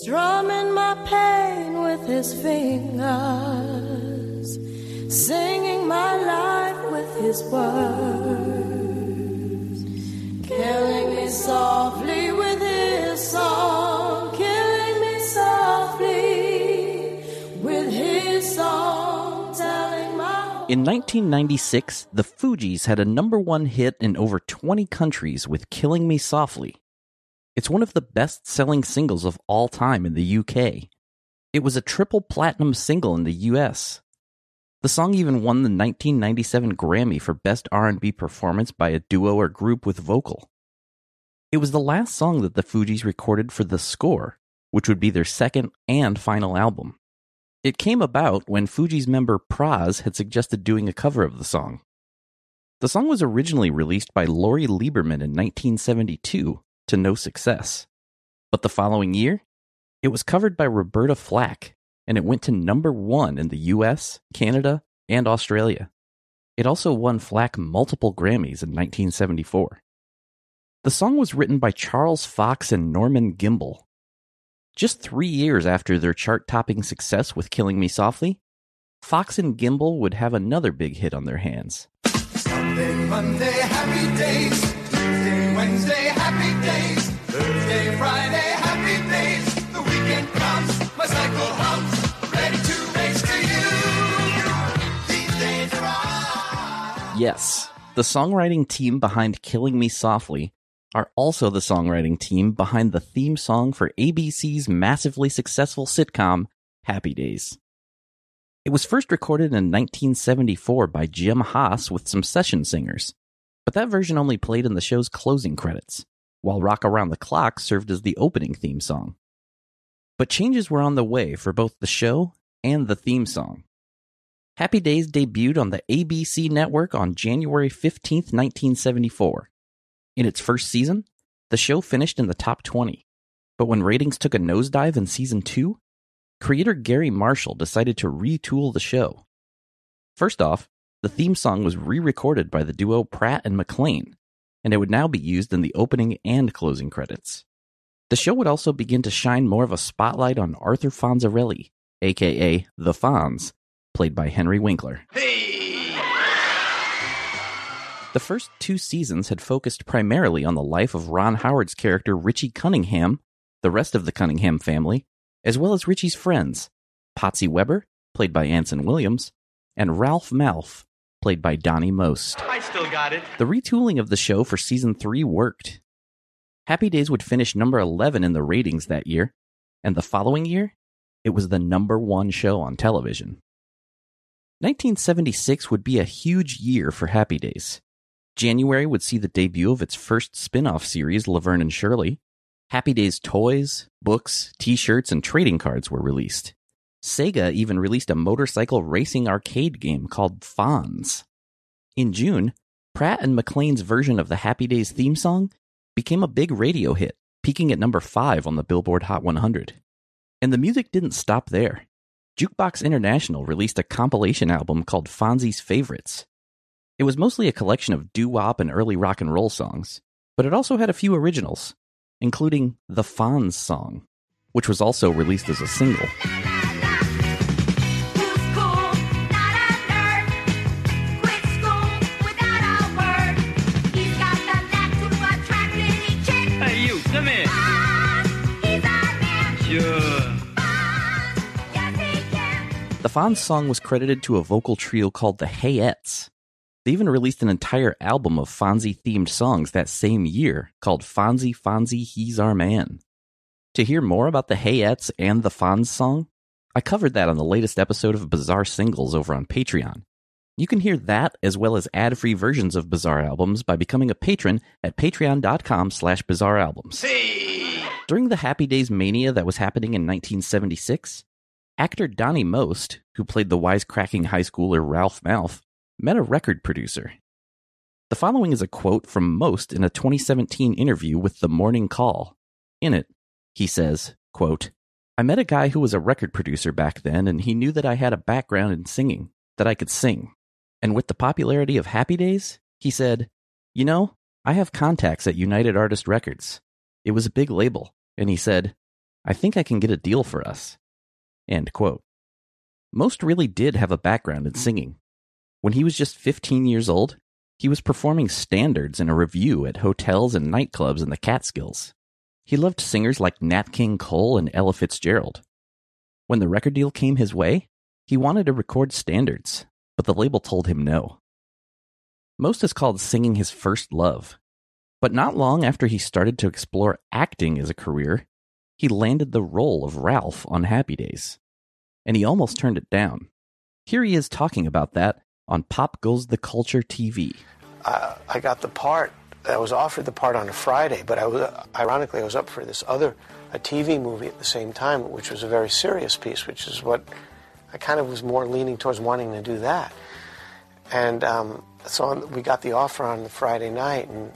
Strumming my pain with his fingers, singing my life with his words, killing me softly with his song, killing me softly with his song, telling my. In 1996, the Fugees had a number one hit in over 20 countries with Killing Me Softly. It's one of the best selling singles of all time in the UK. It was a triple platinum single in the US. The song even won the 1997 Grammy for Best R&B Performance by a duo or group with vocal. It was the last song that the Fugees recorded for The Score, which would be their second and final album. It came about when Fugees member Pras had suggested doing a cover of the song. The song was originally released by Lori Lieberman in 1972 to no success. But the following year, it was covered by Roberta Flack, and it went to number one in the US, Canada, and Australia. It also won Flack multiple Grammys in 1974. The song was written by Charles Fox and Norman Gimbel. Just three years after their chart topping success with Killing Me Softly, Fox and Gimbel would have another big hit on their hands. Sunday, Monday, Wednesday, happy days. Thursday, Friday, happy days. The weekend comes, my cycle hums. Ready to race to you. These days are. Yes, the songwriting team behind Killing Me Softly are also the songwriting team behind the theme song for ABC's massively successful sitcom, Happy Days. It was first recorded in 1974 by Jim Haas with some session singers, but that version only played in the show's closing credits, while Rock Around the Clock served as the opening theme song. But changes were on the way for both the show and the theme song. Happy Days debuted on the ABC network on January 15, 1974. In its first season, the show finished in the top 20. But when ratings took a nosedive in season 2, creator Garry Marshall decided to retool the show. First off, the theme song was re recorded by the duo Pratt and McLean, and it would now be used in the opening and closing credits. The show would also begin to shine more of a spotlight on Arthur Fonzarelli, aka The Fonz, played by Henry Winkler. Hey! The first two seasons had focused primarily on the life of Ron Howard's character Richie Cunningham, the rest of the Cunningham family, as well as Richie's friends, Potsy Weber, played by Anson Williams, and Ralph Malph, played by Donny Most. I still got it. The retooling of the show for season 3 worked. Happy Days would finish number 11 in the ratings that year, and the following year, it was the number one show on television. 1976 would be a huge year for Happy Days. January would see the debut of its first spin off series, Laverne and Shirley. Happy Days toys, books, t shirts, and trading cards were released. Sega even released a motorcycle racing arcade game called Fonz. In June, Pratt and McLean's version of the Happy Days theme song became a big radio hit, peaking at number 5 on the Billboard Hot 100. And the music didn't stop there. Jukebox International released a compilation album called Fonzie's Favorites. It was mostly a collection of doo wop and early rock and roll songs, but it also had a few originals, including the Fonz song, which was also released as a single. Fonz song was credited to a vocal trio called the Heyettes. They even released an entire album of Fonzie themed songs that same year called Fonzie Fonzie He's Our Man. To hear more about the Heyettes and the Fonz song, I covered that on the latest episode of Bizarre Singles over on Patreon. You can hear that as well as ad-free versions of Bizarre Albums by becoming a patron at patreon.com slash bizarrealbums. During the Happy Days mania that was happening in 1976, Actor Donny Most, who played the wisecracking high schooler Ralph Malph, met a record producer. The following is a quote from Most in a 2017 interview with The Morning Call. In it, he says, quote, I met a guy who was a record producer back then, and he knew that I had a background in singing, that I could sing. And with the popularity of Happy Days, he said, You know, I have contacts at United Artist Records. It was a big label, and he said, I think I can get a deal for us. End quote. Most really did have a background in hmm. singing. When he was just 15 years old, he was performing standards in a revue at hotels and nightclubs in the Catskills. He loved singers like Nat King Cole and Ella Fitzgerald. When the record deal came his way, he wanted to record standards, but the label told him no. Most is called singing his first love. But not long after he started to explore acting as a career, he landed the role of Ralph on Happy Days. And he almost turned it down. Here he is talking about that on Pop Goes the Culture TV. I, I got the part. I was offered the part on a Friday, but I was ironically I was up for this other a TV movie at the same time, which was a very serious piece, which is what I kind of was more leaning towards wanting to do that. And um, so on- we got the offer on the Friday night, and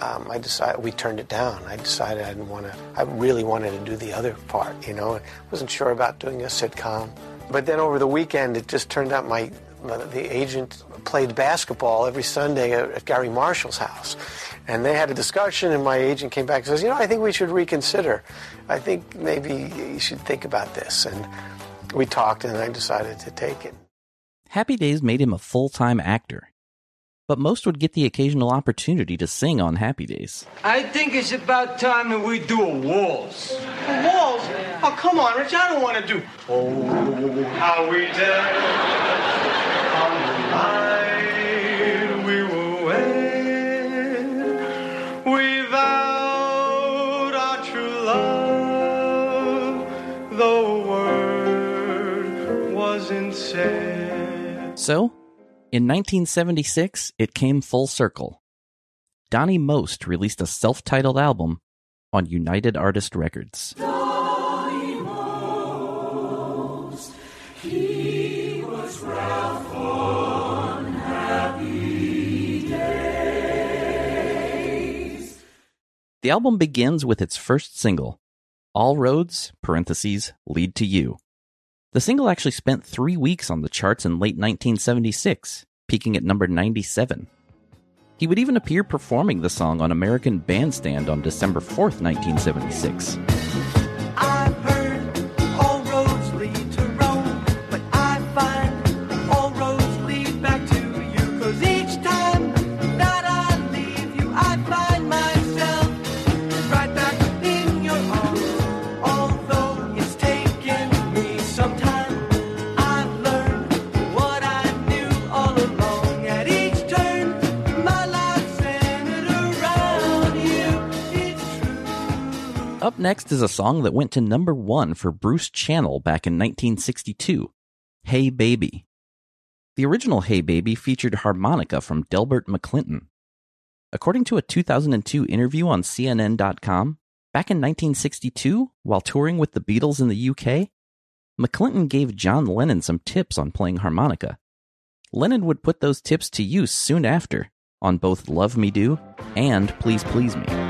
um, I decided we turned it down. I decided I didn't want to. I really wanted to do the other part, you know. I wasn't sure about doing a sitcom. But then over the weekend, it just turned out my, the agent played basketball every Sunday at, at Garry Marshall's house, and they had a discussion. And my agent came back and says, "You know, I think we should reconsider. I think maybe you should think about this." And we talked, and I decided to take it. Happy Days made him a full time actor. But most would get the occasional opportunity to sing on Happy Days. I think it's about time that we do a waltz. A waltz? Oh, come on, Rich. I don't want to do. Oh, how we dance on the night we were wed. We vowed our true love, word wasn't said. So, in 1976, it came full circle. Donny Most released a self titled album on United Artist Records. The album begins with its first single, All Roads, parentheses, Lead to You. The single actually spent three weeks on the charts in late 1976, peaking at number 97. He would even appear performing the song on American Bandstand on December 4th, 1976. Next is a song that went to number one for Bruce Channel back in 1962 Hey Baby. The original Hey Baby featured harmonica from Delbert McClinton. According to a 2002 interview on CNN.com, back in 1962, while touring with the Beatles in the UK, McClinton gave John Lennon some tips on playing harmonica. Lennon would put those tips to use soon after on both Love Me Do and Please Please Me.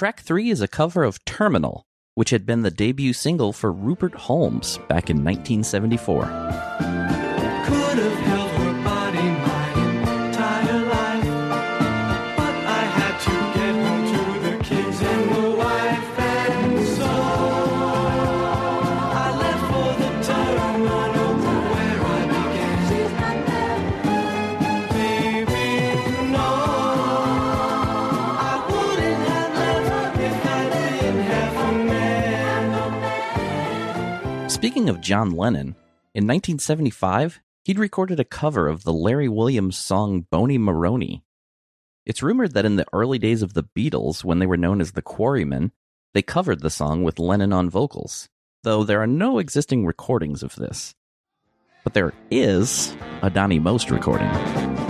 Track 3 is a cover of Terminal, which had been the debut single for Rupert Holmes back in 1974. Speaking of John Lennon, in 1975, he'd recorded a cover of the Larry Williams song Bony Moronie. It's rumored that in the early days of the Beatles, when they were known as the Quarrymen, they covered the song with Lennon on vocals, though there are no existing recordings of this. But there is a Donny Most recording.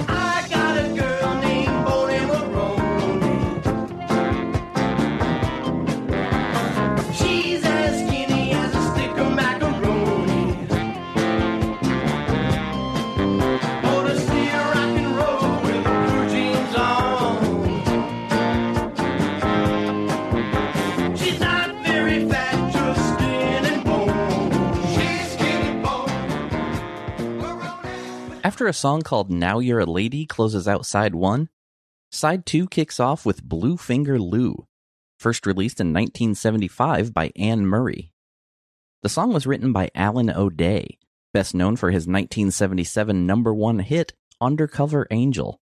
A song called Now You're a Lady closes out side one, side two kicks off with Blue Finger Lou, first released in 1975 by Anne Murray. The song was written by Alan O'Day, best known for his 1977 number one hit, Undercover Angel,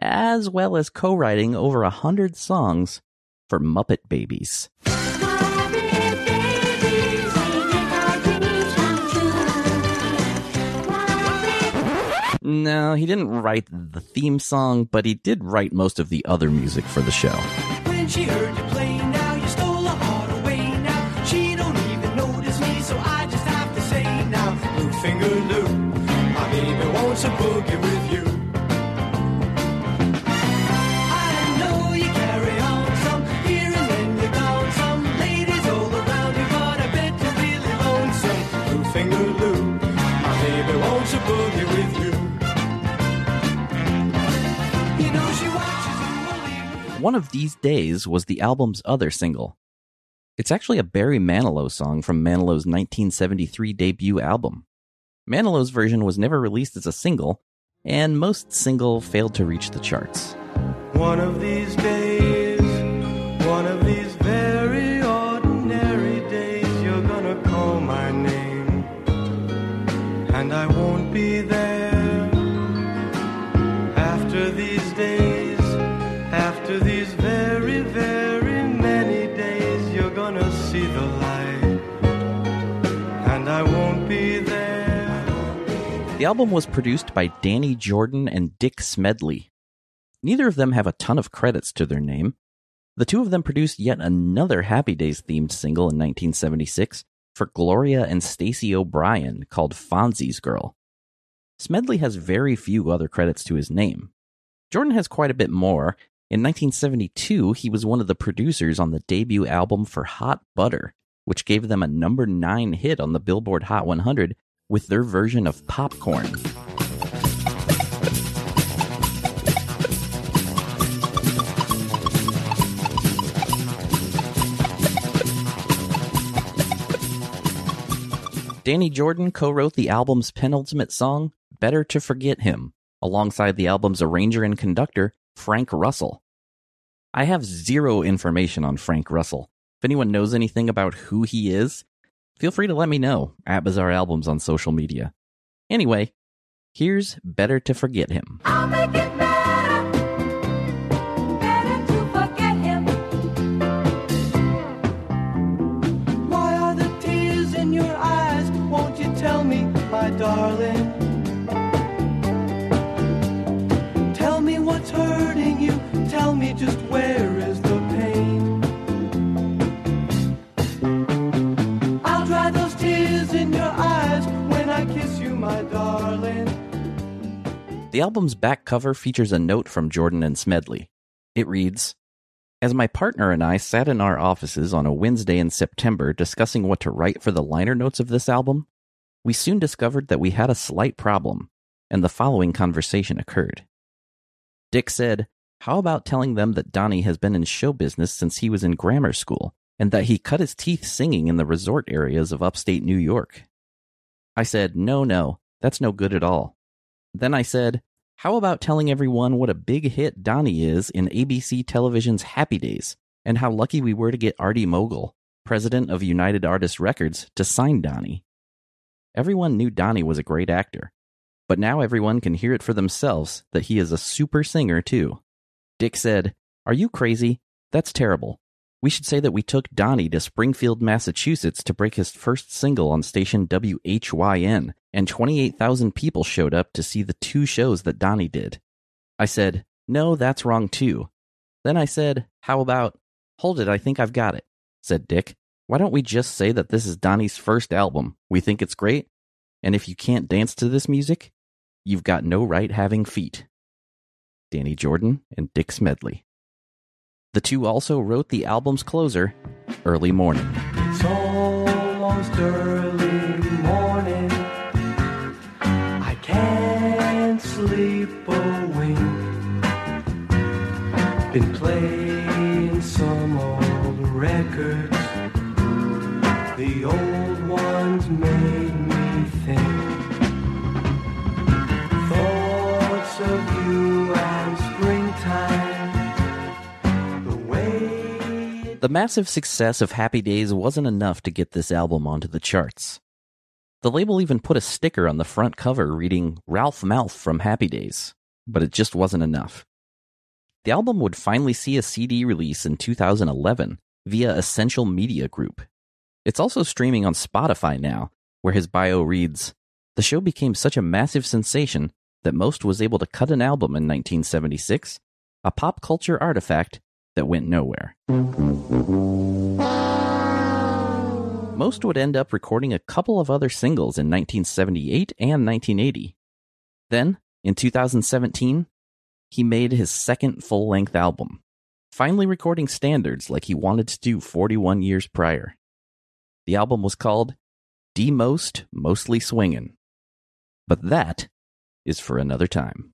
as well as co writing over a hundred songs for Muppet Babies. No, he didn't write the theme song, but he did write most of the other music for the show. When One of These Days was the album's other single. It's actually a Barry Manilow song from Manilow's 1973 debut album. Manilow's version was never released as a single, and most single failed to reach the charts. One of these days, one of these very ordinary days, you're gonna call my name, and I won't be there. Album was produced by Danny Jordan and Dick Smedley. Neither of them have a ton of credits to their name. The two of them produced yet another Happy Days themed single in 1976 for Gloria and Stacey O'Brien called Fonzie's Girl. Smedley has very few other credits to his name. Jordan has quite a bit more. In 1972, he was one of the producers on the debut album for Hot Butter, which gave them a number 9 hit on the Billboard Hot 100 with their version of Popcorn. Danny Jordan co wrote the album's penultimate song, Better to Forget Him, alongside the album's arranger and conductor, Frank Russell. I have zero information on Frank Russell. If anyone knows anything about who he is, feel free to let me know at Bizarre Albums on social media. Anyway, here's Better to Forget Him. I'll make it better. Better to forget him. Why are darling. The album's back cover features a note from Jordan and Smedley. It reads As my partner and I sat in our offices on a Wednesday in September discussing what to write for the liner notes of this album, we soon discovered that we had a slight problem, and the following conversation occurred. Dick said, How about telling them that Donny has been in show business since he was in grammar school, and that he cut his teeth singing in the resort areas of upstate New York? I said, No, no, that's no good at all. Then I said, How about telling everyone what a big hit Donny is in ABC Television's Happy Days, and how lucky we were to get Artie Mogull, president of United Artists Records, to sign Donny? Everyone knew Donny was a great actor, but now everyone can hear it for themselves that he is a super singer too. Dick said, Are you crazy? That's terrible. We should say that we took Donny to Springfield, Massachusetts to break his first single on station WHYN, and 28,000 people showed up to see the two shows that Donny did. I said, No, that's wrong too. Then I said, How about, Hold it, I think I've got it, said Dick. Why don't we just say that this is Donny's first album? We think it's great, and if you can't dance to this music, you've got no right having feet. Danny Jordan and Dick Smedley. The two also wrote the album's closer, Early Morning. It's almost early morning. I can't sleep a wink. Been playing The massive success of Happy Days wasn't enough to get this album onto the charts. The label even put a sticker on the front cover reading Ralph Malph from Happy Days, but it just wasn't enough. The album would finally see a CD release in 2011 via Essential Media Group. It's also streaming on Spotify now, where his bio reads The show became such a massive sensation that Most was able to cut an album in 1976, a pop culture artifact that went nowhere. Most would end up recording a couple of other singles in 1978 and 1980. Then, in 2017, he made his second full length album, finally recording standards like he wanted to do 41 years prior. The album was called D Most Mostly Swingin'. But that is for another time.